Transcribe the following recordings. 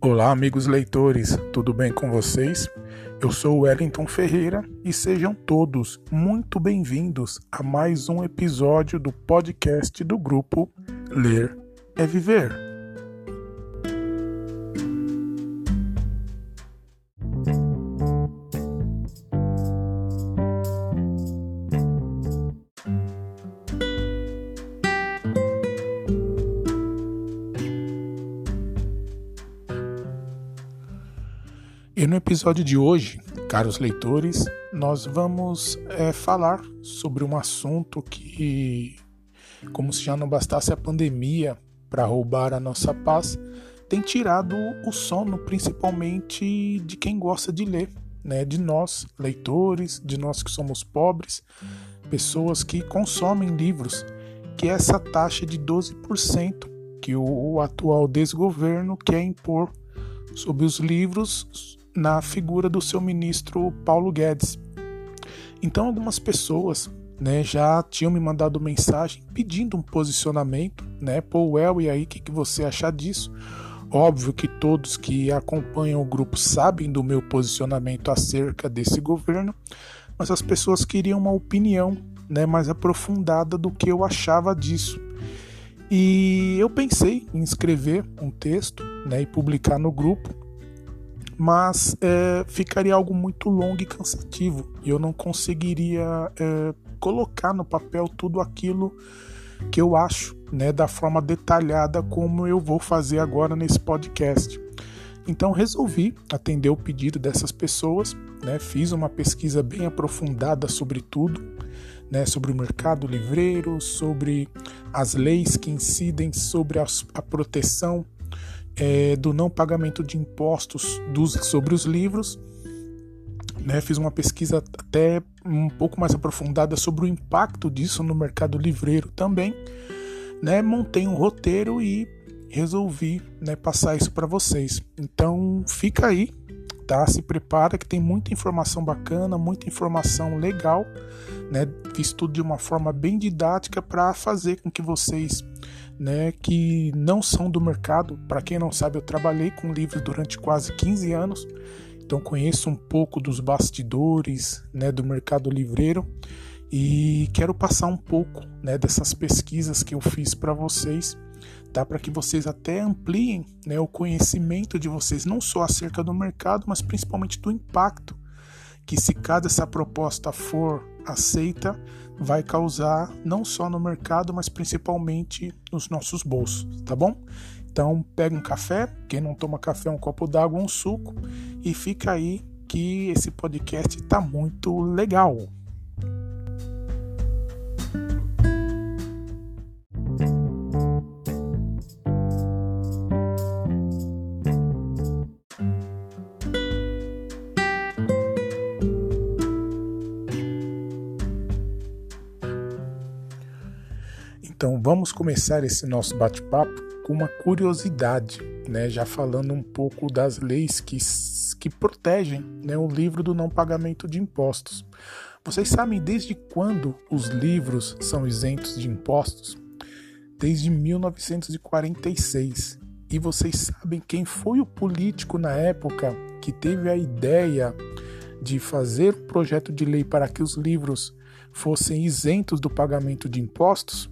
Olá, amigos leitores, tudo bem com vocês? Eu sou Wellington Ferreira e sejam todos muito bem-vindos a mais um episódio do podcast do grupo Ler é Viver. No episódio de hoje, caros leitores, nós vamos é, falar sobre um assunto que, como se já não bastasse a pandemia para roubar a nossa paz, tem tirado o sono principalmente de quem gosta de ler, né? de nós, leitores, de nós que somos pobres, pessoas que consomem livros, que é essa taxa de 12% que o atual desgoverno quer impor sobre os livros na figura do seu ministro Paulo Guedes. Então, algumas pessoas né, já tinham me mandado mensagem pedindo um posicionamento, né? Paul Well, e aí, o que, que você acha disso? Óbvio que todos que acompanham o grupo sabem do meu posicionamento acerca desse governo, mas as pessoas queriam uma opinião né, mais aprofundada do que eu achava disso. E eu pensei em escrever um texto né, e publicar no grupo, mas é, ficaria algo muito longo e cansativo e eu não conseguiria é, colocar no papel tudo aquilo que eu acho, né, da forma detalhada como eu vou fazer agora nesse podcast. Então resolvi atender o pedido dessas pessoas, né, fiz uma pesquisa bem aprofundada sobre tudo, né, sobre o mercado livreiro, sobre as leis que incidem sobre a, a proteção é, do não pagamento de impostos dos, sobre os livros. Né, fiz uma pesquisa até um pouco mais aprofundada sobre o impacto disso no mercado livreiro também. Né, montei um roteiro e resolvi né, passar isso para vocês. Então fica aí, tá? Se prepara que tem muita informação bacana, muita informação legal. Né? Fiz tudo de uma forma bem didática para fazer com que vocês né, que não são do mercado. Para quem não sabe, eu trabalhei com livros durante quase 15 anos, então conheço um pouco dos bastidores né, do mercado livreiro e quero passar um pouco né, dessas pesquisas que eu fiz para vocês, tá? para que vocês até ampliem né, o conhecimento de vocês, não só acerca do mercado, mas principalmente do impacto que, se cada essa proposta for aceita, vai causar não só no mercado, mas principalmente nos nossos bolsos, tá bom? Então pega um café, quem não toma café, um copo d'água, um suco e fica aí que esse podcast tá muito legal. Vamos começar esse nosso bate-papo com uma curiosidade, né? já falando um pouco das leis que, que protegem né, o livro do não pagamento de impostos. Vocês sabem desde quando os livros são isentos de impostos? Desde 1946. E vocês sabem quem foi o político na época que teve a ideia de fazer um projeto de lei para que os livros fossem isentos do pagamento de impostos?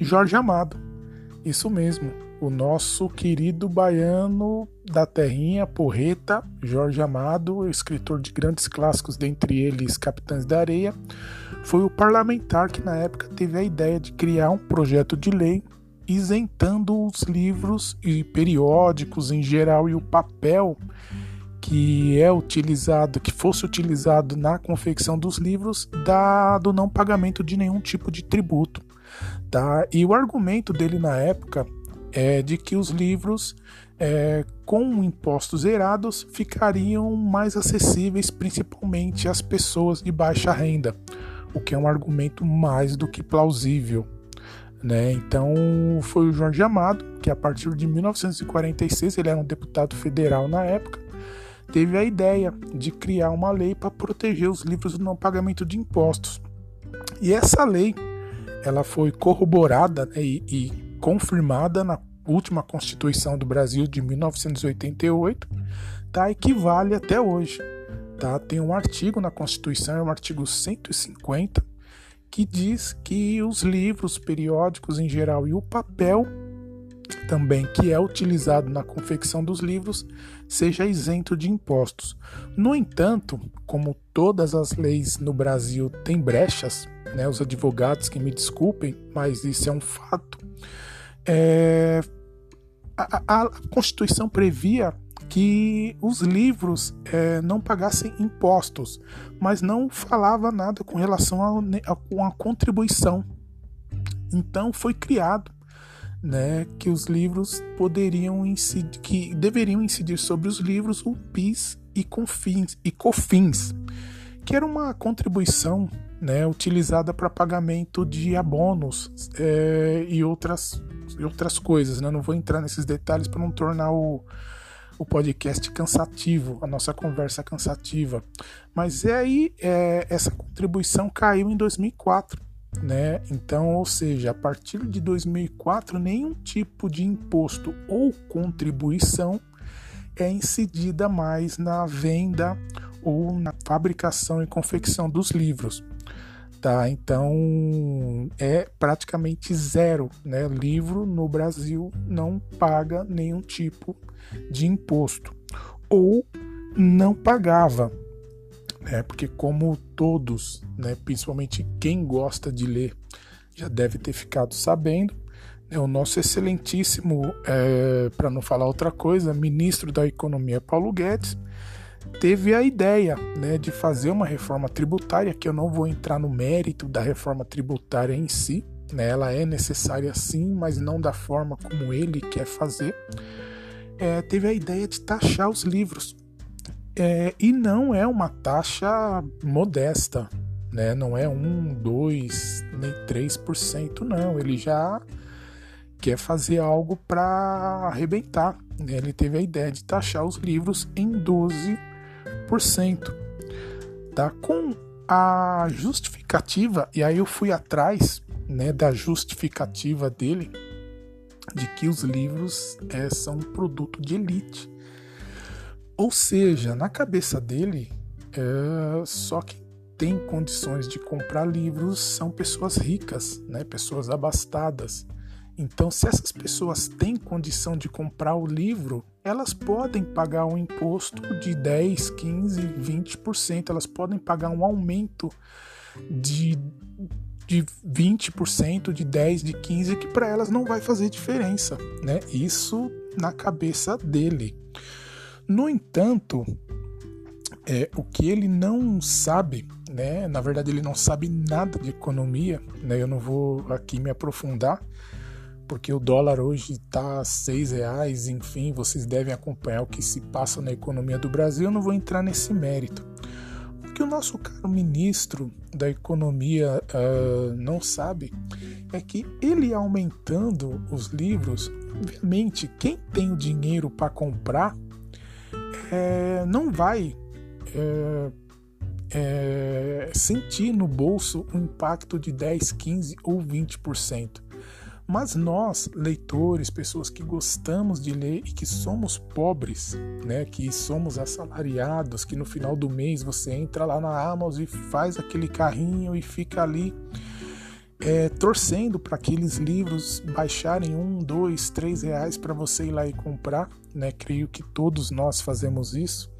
Jorge Amado. Isso mesmo, o nosso querido baiano da terrinha, porreta, Jorge Amado, escritor de grandes clássicos, dentre eles Capitães da Areia, foi o parlamentar que na época teve a ideia de criar um projeto de lei isentando os livros e periódicos em geral e o papel que é utilizado, que fosse utilizado na confecção dos livros, do não pagamento de nenhum tipo de tributo. Tá? E o argumento dele na época é de que os livros é, com impostos zerados ficariam mais acessíveis principalmente às pessoas de baixa renda, o que é um argumento mais do que plausível. Né? Então foi o Jorge Amado que a partir de 1946 ele era um deputado federal na época teve a ideia de criar uma lei para proteger os livros do não pagamento de impostos. E essa lei ela foi corroborada né, e, e confirmada na última Constituição do Brasil de 1988, tá? equivale até hoje. Tá? Tem um artigo na Constituição, é o artigo 150, que diz que os livros periódicos em geral e o papel também que é utilizado na confecção dos livros seja isento de impostos. No entanto, como todas as leis no Brasil têm brechas, né, os advogados que me desculpem, mas isso é um fato, é, a, a, Constituição previa que os livros é, não pagassem impostos, mas não falava nada com relação a, a, contribuição. Então foi criado né, que os livros poderiam incidir, que deveriam incidir sobre os livros o PIS e COFINS, e COFINS que era uma contribuição né, utilizada para pagamento de abonos é, e outras, e outras coisas. Né? Não vou entrar nesses detalhes para não tornar o, o podcast cansativo, a nossa conversa cansativa. Mas é aí, é, essa contribuição caiu em 2004 né? Então, ou seja, a partir de 2004, nenhum tipo de imposto ou contribuição é incidida mais na venda ou na fabricação e confecção dos livros. Tá? Então é praticamente zero, né? Livro no Brasil não paga nenhum tipo de imposto ou não pagava né? Porque como todos, né, principalmente quem gosta de ler, já deve ter ficado sabendo, né, o nosso excelentíssimo, é, para não falar outra coisa, ministro da Economia Paulo Guedes teve a ideia né, de fazer uma reforma tributária, que eu não vou entrar no mérito da reforma tributária em si, né, ela é necessária sim, mas não da forma como ele quer fazer. É, teve a ideia de taxar os livros. É, e não é uma taxa modesta, né? Não é 1, 2, nem 3%, não. Ele já quer fazer algo para arrebentar. Né? Ele teve a ideia de taxar os livros em 12%. Tá? Com a justificativa, e aí eu fui atrás né, da justificativa dele de que os livros é, são um produto de elite. Ou seja, na cabeça dele, é, só quem tem condições de comprar livros são pessoas ricas, né? pessoas abastadas. Então, se essas pessoas têm condição de comprar o livro, elas podem pagar um imposto de 10, 15, 20%, elas podem pagar um aumento de, de 20%, de 10, de 15, que para elas não vai fazer diferença, né? Isso na cabeça dele. No entanto, é, o que ele não sabe, né? Na verdade, ele não sabe nada de economia, né? Eu não vou aqui me aprofundar, porque o dólar hoje está seis reais, enfim, vocês devem acompanhar o que se passa na economia do Brasil. Eu não vou entrar nesse mérito. O que o nosso caro ministro da Economia uh, não sabe é que ele aumentando os livros, obviamente, quem tem o dinheiro para comprar é, não vai é, é, sentir no bolso um impacto de 10, 15 ou 20%. Mas nós, leitores, pessoas que gostamos de ler e que somos pobres, né, que somos assalariados, que no final do mês você entra lá na Amazon e faz aquele carrinho e fica ali é, torcendo para aqueles livros baixarem um, dois, três reais para você ir lá e comprar, né? Creio que todos nós fazemos isso.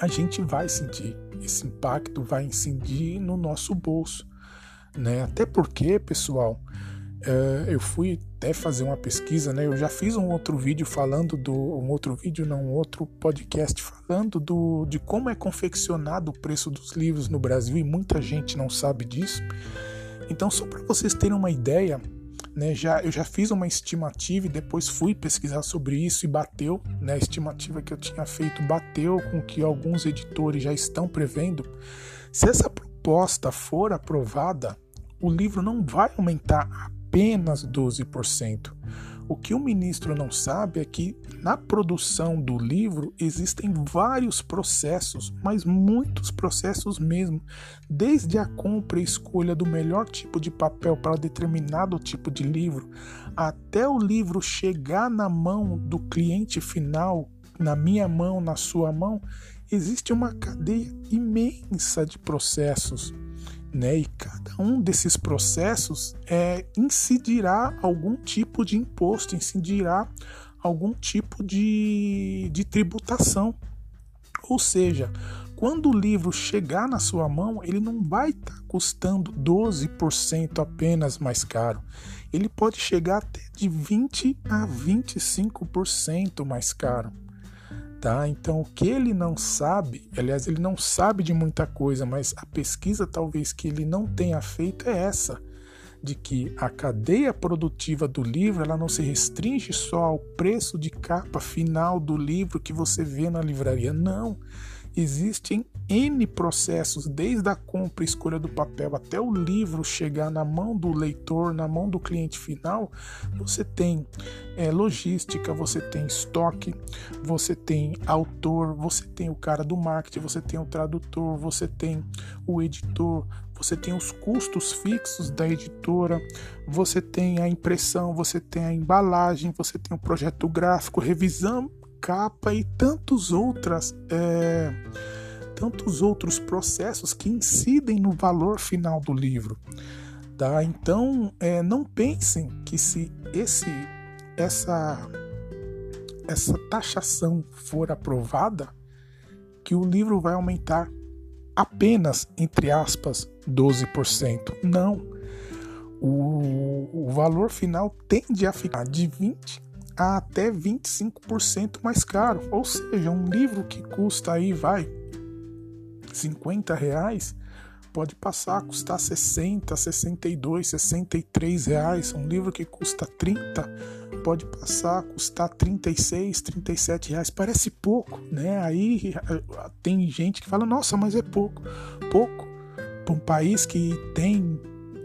A gente vai sentir esse impacto, vai incidir no nosso bolso, né? Até porque, pessoal, eu fui até fazer uma pesquisa, né? Eu já fiz um outro vídeo falando do um outro vídeo, não um outro podcast falando do de como é confeccionado o preço dos livros no Brasil e muita gente não sabe disso. Então, só para vocês terem uma ideia, né, já, eu já fiz uma estimativa e depois fui pesquisar sobre isso e bateu, né, a estimativa que eu tinha feito bateu com o que alguns editores já estão prevendo. Se essa proposta for aprovada, o livro não vai aumentar apenas 12%. O que o ministro não sabe é que na produção do livro existem vários processos, mas muitos processos mesmo, desde a compra e escolha do melhor tipo de papel para determinado tipo de livro, até o livro chegar na mão do cliente final, na minha mão, na sua mão, existe uma cadeia imensa de processos né? E cada um desses processos é, incidirá algum tipo de imposto, incidirá algum tipo de, de tributação. Ou seja, quando o livro chegar na sua mão, ele não vai estar tá custando 12% apenas mais caro. Ele pode chegar até de 20 a 25% mais caro tá? Então, o que ele não sabe, aliás, ele não sabe de muita coisa, mas a pesquisa talvez que ele não tenha feito é essa, de que a cadeia produtiva do livro, ela não se restringe só ao preço de capa final do livro que você vê na livraria, não. Existem N processos, desde a compra e escolha do papel até o livro chegar na mão do leitor, na mão do cliente final. Você tem é, logística, você tem estoque, você tem autor, você tem o cara do marketing, você tem o tradutor, você tem o editor, você tem os custos fixos da editora, você tem a impressão, você tem a embalagem, você tem o projeto gráfico, revisão capa e tantos outras é, tantos outros processos que incidem no valor final do livro. Tá? Então, é, não pensem que se esse essa essa taxação for aprovada, que o livro vai aumentar apenas, entre aspas, 12%. Não. O, o valor final tende a ficar de 20 a até 25% mais caro. Ou seja, um livro que custa aí, vai, 50 reais, pode passar a custar 60, 62, 63 reais. Um livro que custa 30 pode passar a custar 36, 37 reais. Parece pouco, né? Aí tem gente que fala, nossa, mas é pouco. Pouco para um país que tem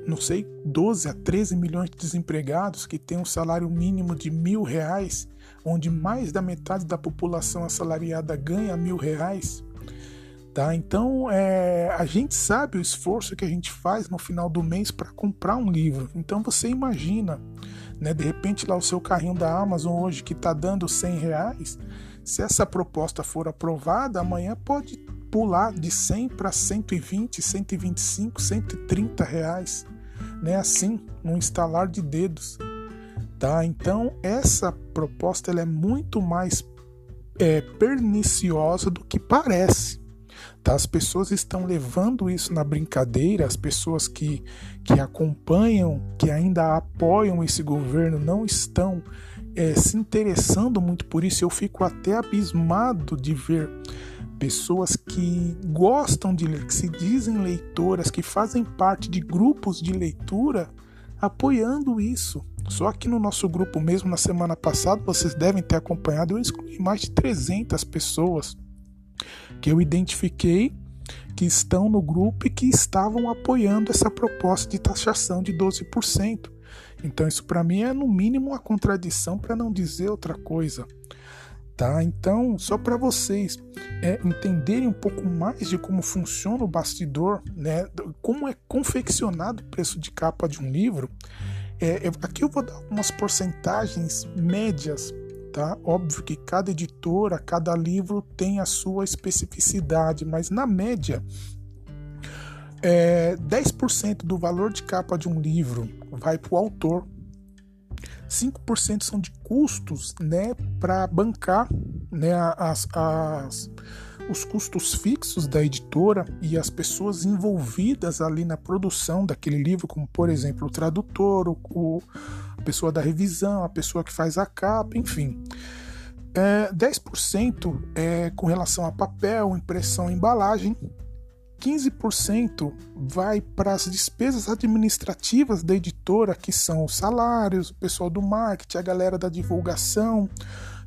não sei, 12 a 13 milhões de desempregados que têm um salário mínimo de mil reais, onde mais da metade da população assalariada ganha mil reais. Tá? Então, é, a gente sabe o esforço que a gente faz no final do mês para comprar um livro. Então, você imagina, né, de repente, lá o seu carrinho da Amazon hoje que está dando 100 reais, se essa proposta for aprovada, amanhã pode pular de 100 para 120, 125, 130 reais né, assim, num instalar de dedos. Tá? Então, essa proposta ela é muito mais é, perniciosa do que parece. Tá? As pessoas estão levando isso na brincadeira, as pessoas que, que acompanham, que ainda apoiam esse governo, não estão é, se interessando muito por isso. Eu fico até abismado de ver pessoas que gostam de ler, que se dizem leitoras, que fazem parte de grupos de leitura, apoiando isso. Só que no nosso grupo mesmo, na semana passada, vocês devem ter acompanhado, eu excluí mais de 300 pessoas que eu identifiquei que estão no grupo e que estavam apoiando essa proposta de taxação de 12%. Então, isso para mim é no mínimo uma contradição, para não dizer outra coisa tá? Então, só para vocês é, entenderem um pouco mais de como funciona o bastidor, né? Como é confeccionado o preço de capa de um livro, é, aqui eu vou dar algumas porcentagens médias, tá? Óbvio que cada editora, cada livro tem a sua especificidade, mas na média, é, 10% do valor de capa de um livro vai para o autor, 5% são de custos né, para bancar né, as, as, os custos fixos da editora e as pessoas envolvidas ali na produção daquele livro, como por exemplo o tradutor, o, o pessoa da revisão, a pessoa que faz a capa, enfim. É, 10% é com relação a papel, impressão embalagem, 15% vai para as despesas administrativas da editora, que são os salários, o pessoal do marketing, a galera da divulgação,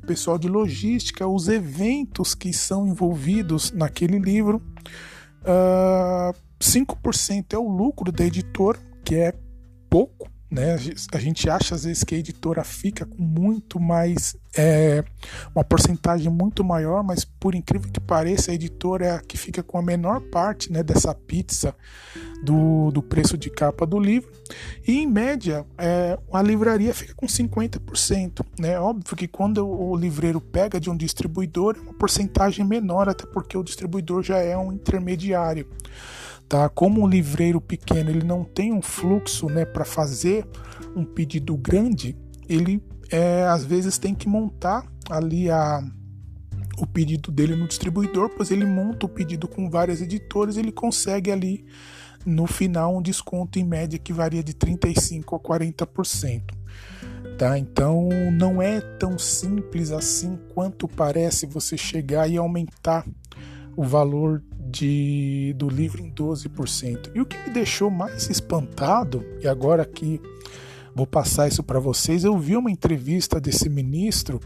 o pessoal de logística, os eventos que são envolvidos naquele livro. Uh, ah, 5% é o lucro da editora, que é pouco, né? A gente acha às vezes que a editora fica com muito mais, é, uma porcentagem muito maior, mas por incrível que pareça, a editora é a que fica com a menor parte né, dessa pizza do, do preço de capa do livro. E em média, é, a livraria fica com 50%. Né? Óbvio que quando o livreiro pega de um distribuidor, é uma porcentagem menor, até porque o distribuidor já é um intermediário tá? Como um livreiro pequeno ele não tem um fluxo, né, para fazer um pedido grande, ele é, às vezes tem que montar ali a o pedido dele no distribuidor, pois ele monta o pedido com várias editoras, ele consegue ali no final um desconto em média que varia de 35 a 40%. Tá? Então não é tão simples assim quanto parece você chegar e aumentar o valor de, do livro em 12%. E o que me deixou mais espantado, e agora que vou passar isso para vocês, eu vi uma entrevista desse ministro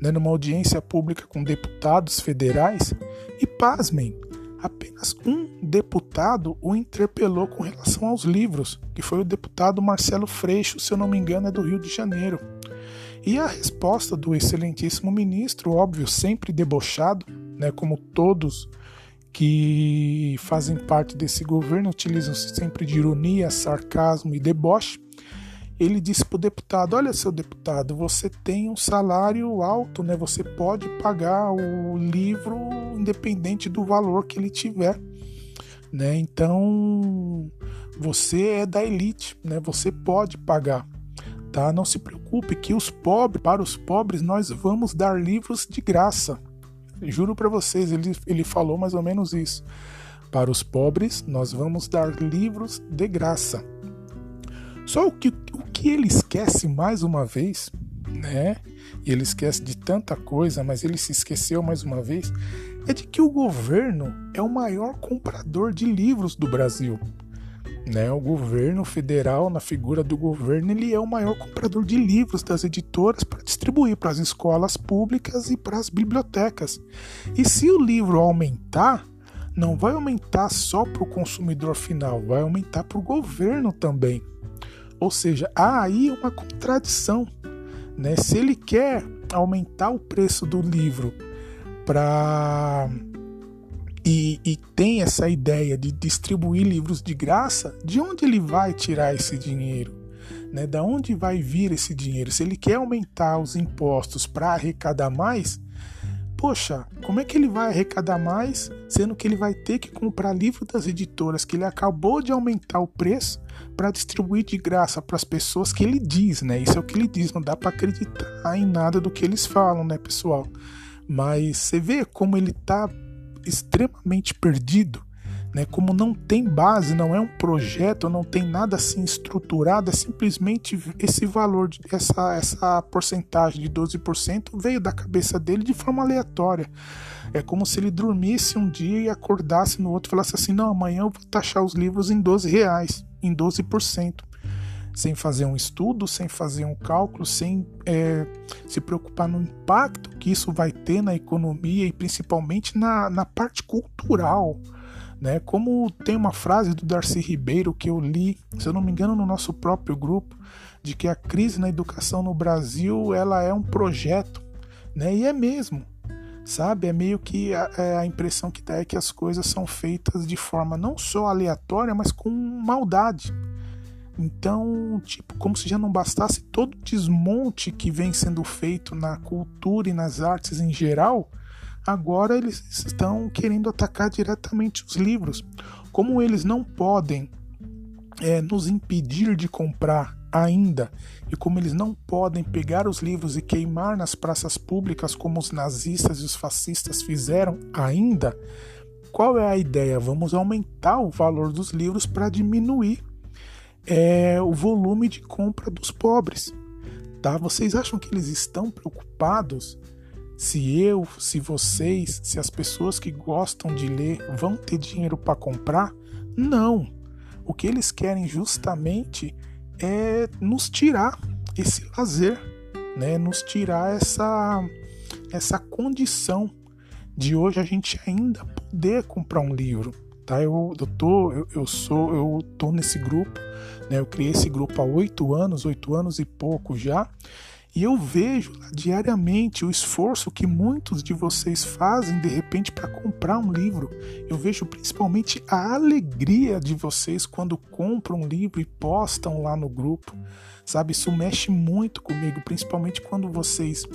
né, numa audiência pública com deputados federais e, pasmem, apenas um deputado o interpelou com relação aos livros, que foi o deputado Marcelo Freixo, se eu não me engano, é do Rio de Janeiro. E a resposta do excelentíssimo ministro, óbvio, sempre debochado, né, como todos que fazem parte desse governo utilizam-se sempre de ironia, sarcasmo e deboche. Ele disse para o deputado: Olha, seu deputado, você tem um salário alto, né? Você pode pagar o livro independente do valor que ele tiver, né? Então você é da elite, né? Você pode pagar, tá? Não se preocupe que os pobres, para os pobres, nós vamos dar livros de graça. Juro para vocês, ele, ele falou mais ou menos isso. Para os pobres, nós vamos dar livros de graça. Só o que, o que ele esquece mais uma vez, né? E ele esquece de tanta coisa, mas ele se esqueceu mais uma vez, é de que o governo é o maior comprador de livros do Brasil. Né? O governo federal, na figura do governo, ele é o maior comprador de livros das editoras para distribuir para as escolas públicas e para as bibliotecas. E se o livro aumentar, não vai aumentar só para o consumidor final, vai aumentar para o governo também. Ou seja, há aí uma contradição. Né? Se ele quer aumentar o preço do livro para e, e, tem essa ideia de distribuir livros de graça, de onde ele vai tirar esse dinheiro? Né? Da onde vai vir esse dinheiro? Se ele quer aumentar os impostos para arrecadar mais, poxa, como é que ele vai arrecadar mais, sendo que ele vai ter que comprar livro das editoras que ele acabou de aumentar o preço para distribuir de graça para as pessoas que ele diz, né? Isso é o que ele diz, não dá para acreditar em nada do que eles falam, né, pessoal? Mas você vê como ele está extremamente perdido, né? Como não tem base, não é um projeto, não tem nada assim estruturado, é simplesmente esse valor, essa, essa porcentagem de 12% veio da cabeça dele de forma aleatória. É como se ele dormisse um dia e acordasse no outro e falasse assim: não, amanhã eu vou taxar os livros em 12 reais, em 12% sem fazer um estudo, sem fazer um cálculo, sem é, se preocupar no impacto que isso vai ter na economia e principalmente na, na parte cultural. Né? Como tem uma frase do Darcy Ribeiro que eu li, se eu não me engano, no nosso próprio grupo, de que a crise na educação no Brasil ela é um projeto, né? E é mesmo, sabe? É meio que a, é a, impressão que dá é que as coisas são feitas de forma não só aleatória, mas com maldade. Então, tipo, como se já não bastasse todo o desmonte que vem sendo feito na cultura e nas artes em geral, agora eles estão querendo atacar diretamente os livros. Como eles não podem é, nos impedir de comprar ainda, e como eles não podem pegar os livros e queimar nas praças públicas como os nazistas e os fascistas fizeram ainda, qual é a ideia? Vamos aumentar o valor dos livros para diminuir é o volume de compra dos pobres. Tá? Vocês acham que eles estão preocupados se eu, se vocês, se as pessoas que gostam de ler vão ter dinheiro para comprar? Não. O que eles querem justamente é nos tirar esse lazer, né? Nos tirar essa essa condição de hoje a gente ainda poder comprar um livro, tá? Eu, eu tô, eu, eu sou, eu tô nesse grupo, né? Eu criei esse grupo há oito anos, oito anos e pouco já. E eu vejo diariamente o esforço que muitos de vocês fazem de repente para comprar um livro. Eu vejo principalmente a alegria de vocês quando compram um livro e postam lá no grupo. Sabe, isso mexe muito comigo, principalmente quando vocês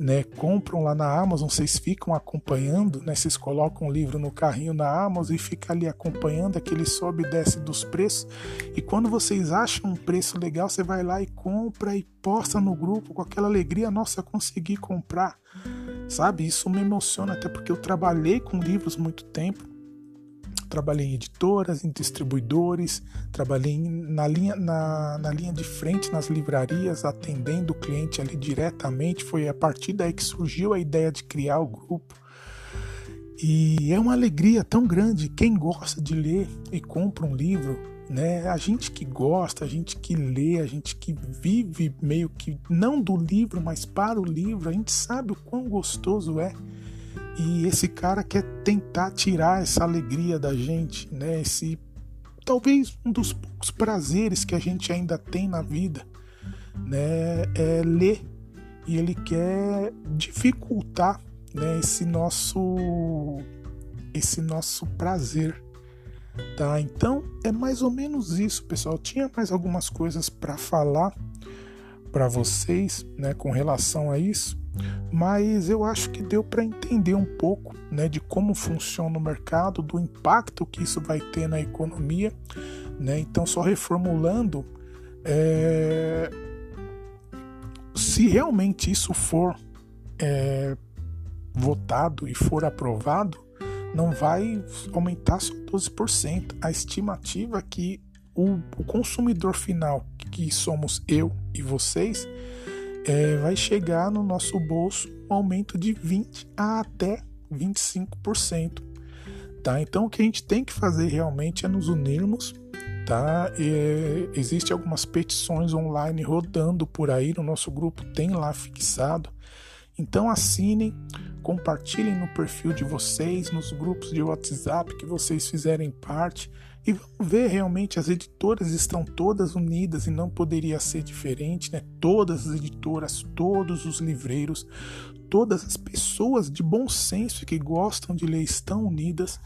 né, compram lá na Amazon, vocês ficam acompanhando, né, vocês colocam o livro no carrinho na Amazon e fica ali acompanhando aquele sobe e desce dos preços. E quando vocês acham um preço legal, você vai lá e compra e posta no grupo com aquela alegria, nossa, consegui comprar. Sabe? Isso me emociona até porque eu trabalhei com livros muito tempo trabalhei em editoras, em distribuidores, trabalhei na linha, na, na linha de frente nas livrarias, atendendo o cliente ali diretamente. Foi a partir daí que surgiu a ideia de criar o grupo. E é uma alegria tão grande. Quem gosta de ler e compra um livro, né? A gente que gosta, a gente que lê, a gente que vive meio que não do livro, mas para o livro, a gente sabe o quão gostoso é e esse cara quer tentar tirar essa alegria da gente, né? Esse talvez um dos poucos prazeres que a gente ainda tem na vida, né? É ler e ele quer dificultar, né? Esse nosso esse nosso prazer, tá? Então é mais ou menos isso, pessoal. Eu tinha mais algumas coisas para falar para vocês, né? Com relação a isso mas eu acho que deu para entender um pouco né, de como funciona o mercado, do impacto que isso vai ter na economia. Né? Então, só reformulando, é... se realmente isso for é... votado e for aprovado, não vai aumentar só 12%. A estimativa é que o, o consumidor final, que somos eu e vocês, é, vai chegar no nosso bolso um aumento de 20 a até 25%. Tá? Então o que a gente tem que fazer realmente é nos unirmos. Tá? É, Existem algumas petições online rodando por aí, no nosso grupo tem lá fixado. Então assinem, compartilhem no perfil de vocês, nos grupos de WhatsApp que vocês fizerem parte e vamos ver realmente as editoras estão todas unidas e não poderia ser diferente, né? Todas as editoras, todos os livreiros, todas as pessoas de bom senso que gostam de ler estão unidas.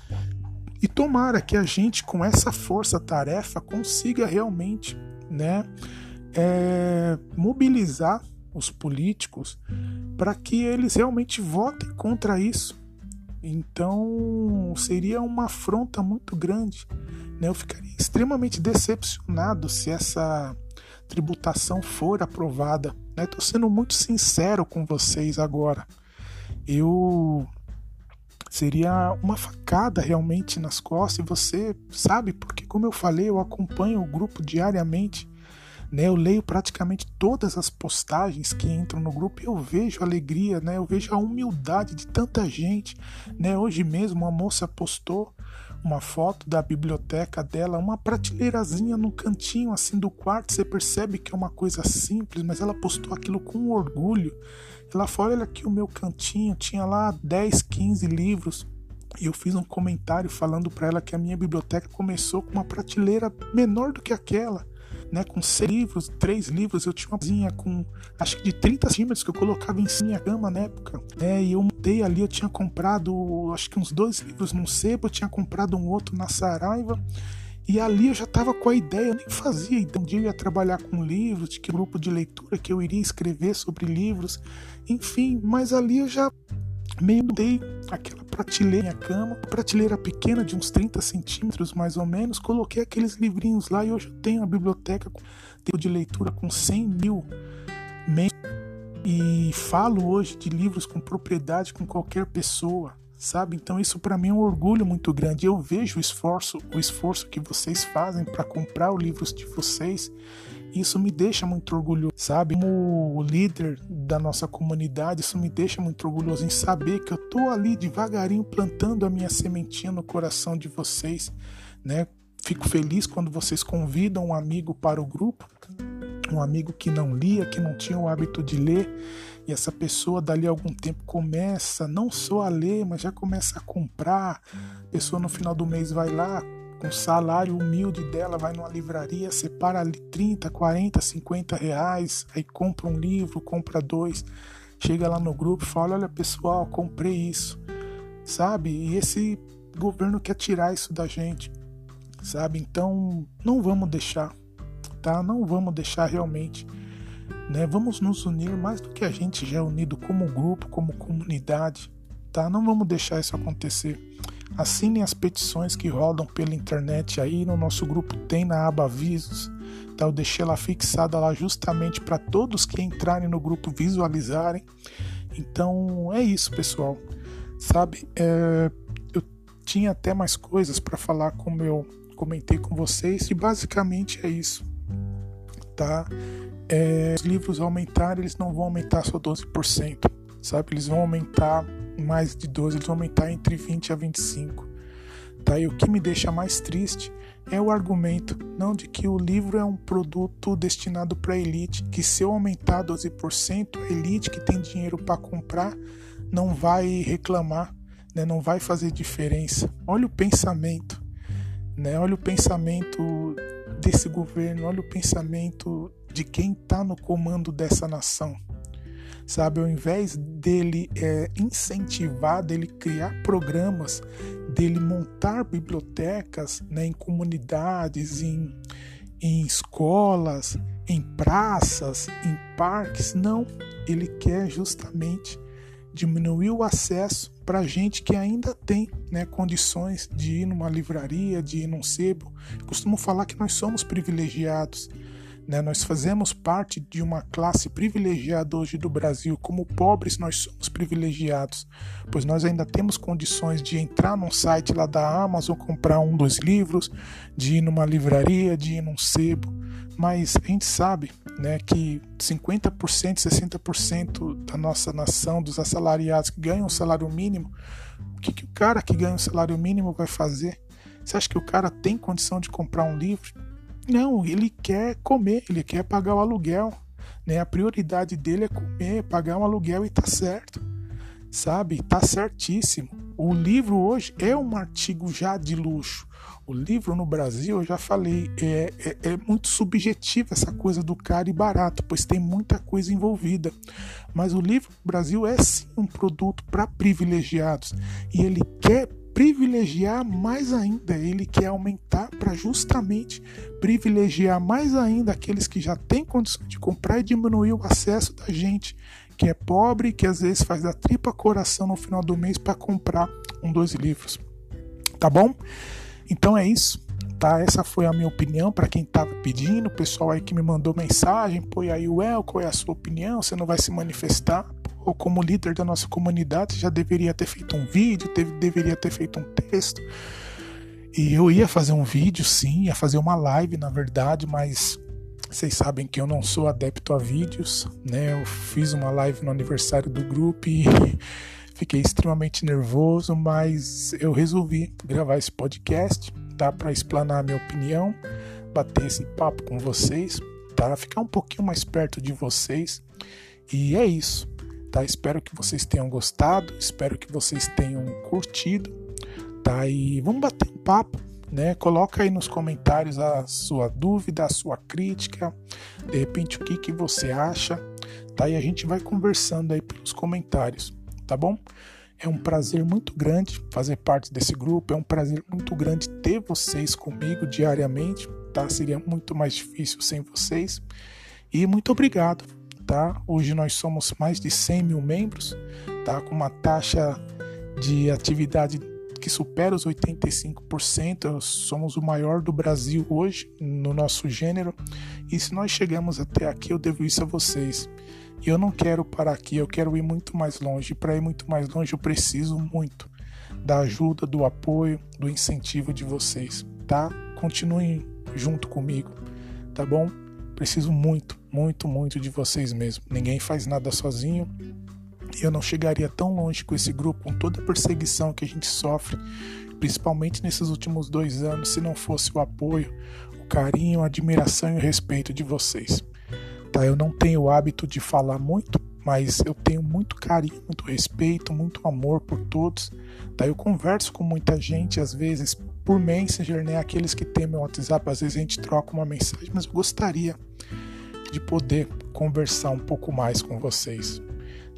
E tomara que a gente, com essa força-tarefa, consiga realmente né, é, mobilizar os políticos para que eles realmente votem contra isso. Então seria uma afronta muito grande né? Eu ficaria extremamente decepcionado se essa tributação for aprovada. Estou né? sendo muito sincero com vocês agora. Eu seria uma facada realmente nas costas e você sabe, porque como eu falei, eu acompanho o grupo diariamente. Né, eu leio praticamente todas as postagens que entram no grupo e eu vejo a alegria, né, eu vejo a humildade de tanta gente. Né, hoje mesmo uma moça postou uma foto da biblioteca dela, uma prateleirazinha no cantinho assim do quarto. Você percebe que é uma coisa simples, mas ela postou aquilo com orgulho. Ela falou: Olha aqui o meu cantinho, tinha lá 10, 15 livros. E eu fiz um comentário falando para ela que a minha biblioteca começou com uma prateleira menor do que aquela né, com seis livros, três livros, eu tinha uma cozinha com acho que de 30 centímetros que eu colocava em minha cama na época. É, e eu mudei ali, eu tinha comprado acho que uns dois livros num sebo, eu tinha comprado um outro na Saraiva. E ali eu já estava com a ideia, eu nem fazia ideia. Um dia eu ia trabalhar com livros, de que grupo de leitura que eu iria escrever sobre livros, enfim, mas ali eu já meio dei aquela prateleira na cama, prateleira pequena de uns 30 centímetros mais ou menos, coloquei aqueles livrinhos lá e hoje eu tenho a biblioteca de leitura com 100 mil membros e falo hoje de livros com propriedade com qualquer pessoa, sabe? Então isso para mim é um orgulho muito grande. Eu vejo o esforço, o esforço que vocês fazem para comprar os livros de vocês isso me deixa muito orgulhoso, sabe? Como líder da nossa comunidade, isso me deixa muito orgulhoso em saber que eu tô ali devagarinho plantando a minha sementinha no coração de vocês, né? Fico feliz quando vocês convidam um amigo para o grupo, um amigo que não lia, que não tinha o hábito de ler, e essa pessoa dali a algum tempo começa não só a ler, mas já começa a comprar. A pessoa no final do mês vai lá, o salário humilde dela, vai numa livraria, separa ali 30, 40, 50 reais, aí compra um livro, compra dois, chega lá no grupo e fala: Olha pessoal, comprei isso, sabe? E esse governo quer tirar isso da gente, sabe? Então não vamos deixar, tá? Não vamos deixar realmente né? Vamos nos unir mais do que a gente já é unido como grupo, como comunidade, tá? Não vamos deixar isso acontecer. Assinem as petições que rodam pela internet aí no nosso grupo tem na aba avisos, tá? Eu deixei ela fixada lá justamente para todos que entrarem no grupo visualizarem. Então é isso, pessoal. Sabe, é, eu tinha até mais coisas para falar como eu comentei com vocês e basicamente é isso, tá? é, os livros aumentarem, eles não vão aumentar só 12%, sabe? Eles vão aumentar mais de 12%, eles vão aumentar entre 20% a 25%. Tá? E o que me deixa mais triste é o argumento não de que o livro é um produto destinado para a elite, que se eu aumentar 12%, a elite que tem dinheiro para comprar não vai reclamar, né? não vai fazer diferença. Olha o pensamento, né? olha o pensamento desse governo, olha o pensamento de quem está no comando dessa nação. Sabe, ao invés dele é, incentivar, dele criar programas, dele montar bibliotecas né, em comunidades, em, em escolas, em praças, em parques, não. Ele quer justamente diminuir o acesso para gente que ainda tem né, condições de ir numa livraria, de ir num sebo. Costumo falar que nós somos privilegiados né? Nós fazemos parte de uma classe privilegiada hoje do Brasil. Como pobres, nós somos privilegiados, pois nós ainda temos condições de entrar num site lá da Amazon, comprar um dos livros, de ir numa livraria, de ir num sebo. Mas a gente sabe né, que 50%, 60% da nossa nação, dos assalariados que ganham o salário mínimo, o que, que o cara que ganha o salário mínimo vai fazer? Você acha que o cara tem condição de comprar um livro? Não, ele quer comer, ele quer pagar o aluguel. Né? A prioridade dele é comer, pagar um aluguel e tá certo. Sabe? Tá certíssimo. O livro hoje é um artigo já de luxo. O livro no Brasil, eu já falei, é, é, é muito subjetivo essa coisa do caro e barato, pois tem muita coisa envolvida. Mas o livro no Brasil é sim um produto para privilegiados e ele quer privilegiar mais ainda, ele quer aumentar para justamente privilegiar mais ainda aqueles que já têm condição de comprar e diminuir o acesso da gente que é pobre, que às vezes faz da tripa coração no final do mês para comprar um, dois livros. Tá bom? Então é isso. Tá, essa foi a minha opinião para quem estava pedindo, o pessoal aí que me mandou mensagem, pô, aí o El, qual é a sua opinião? Você não vai se manifestar? Ou como líder da nossa comunidade, já deveria ter feito um vídeo, teve, deveria ter feito um texto. E eu ia fazer um vídeo, sim, ia fazer uma live, na verdade, mas vocês sabem que eu não sou adepto a vídeos, né? Eu fiz uma live no aniversário do grupo e fiquei extremamente nervoso, mas eu resolvi gravar esse podcast, tá? Para explanar a minha opinião, bater esse papo com vocês, tá? Ficar um pouquinho mais perto de vocês. E é isso tá? Espero que vocês tenham gostado, espero que vocês tenham curtido, tá? E vamos bater um papo, né? Coloca aí nos comentários a sua dúvida, a sua crítica, de repente o que que você acha, tá? E a gente vai conversando aí pelos comentários, tá bom? É um prazer muito grande fazer parte desse grupo, é um prazer muito grande ter vocês comigo diariamente, tá? Seria muito mais difícil sem vocês. E muito obrigado tá? Hoje nós somos mais de 100 mil membros, tá? Com uma taxa de atividade que supera os 85%. Somos o maior do Brasil hoje no nosso gênero. E se nós chegamos até aqui, eu devo isso a vocês. E eu não quero parar aqui, eu quero ir muito mais longe. Para ir muito mais longe, eu preciso muito da ajuda, do apoio, do incentivo de vocês, tá? Continuem junto comigo, tá bom? Preciso muito, muito, muito de vocês mesmo. Ninguém faz nada sozinho. E eu não chegaria tão longe com esse grupo, com toda a perseguição que a gente sofre, principalmente nesses últimos dois anos, se não fosse o apoio, o carinho, a admiração e o respeito de vocês. Tá? Eu não tenho o hábito de falar muito, mas eu tenho muito carinho, muito respeito, muito amor por todos. Daí eu converso com muita gente, às vezes por Messenger, né? Aqueles que têm meu WhatsApp, às vezes a gente troca uma mensagem, mas eu gostaria de poder conversar um pouco mais com vocês.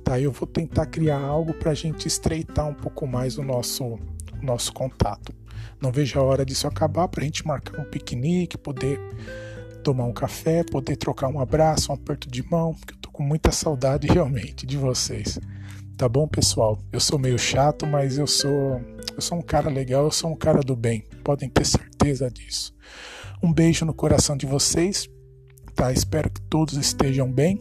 Tá, eu vou tentar criar algo para a gente estreitar um pouco mais o nosso, o nosso contato. Não vejo a hora disso acabar para a gente marcar um piquenique, poder tomar um café, poder trocar um abraço, um aperto de mão, porque eu tô com muita saudade realmente de vocês. Tá bom, pessoal? Eu sou meio chato, mas eu sou eu sou um cara legal, eu sou um cara do bem. Podem ter certeza disso. Um beijo no coração de vocês, tá? Espero que todos estejam bem.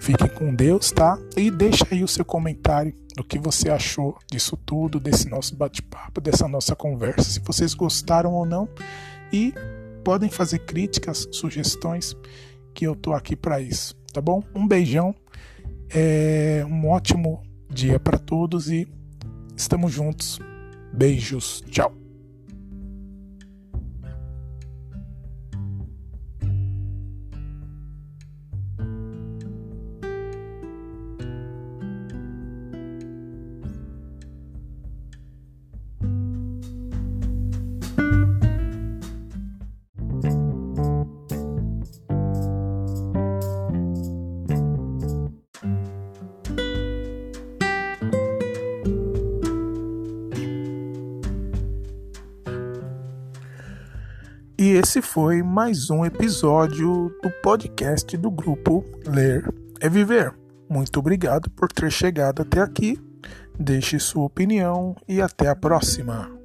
Fiquem com Deus, tá? E deixa aí o seu comentário do que você achou disso tudo, desse nosso bate-papo, dessa nossa conversa, se vocês gostaram ou não. E podem fazer críticas, sugestões, que eu tô aqui para isso, tá bom? Um beijão, é um ótimo dia para todos e estamos juntos. Beijos, tchau. Esse foi mais um episódio do podcast do grupo Ler é Viver. Muito obrigado por ter chegado até aqui. Deixe sua opinião e até a próxima.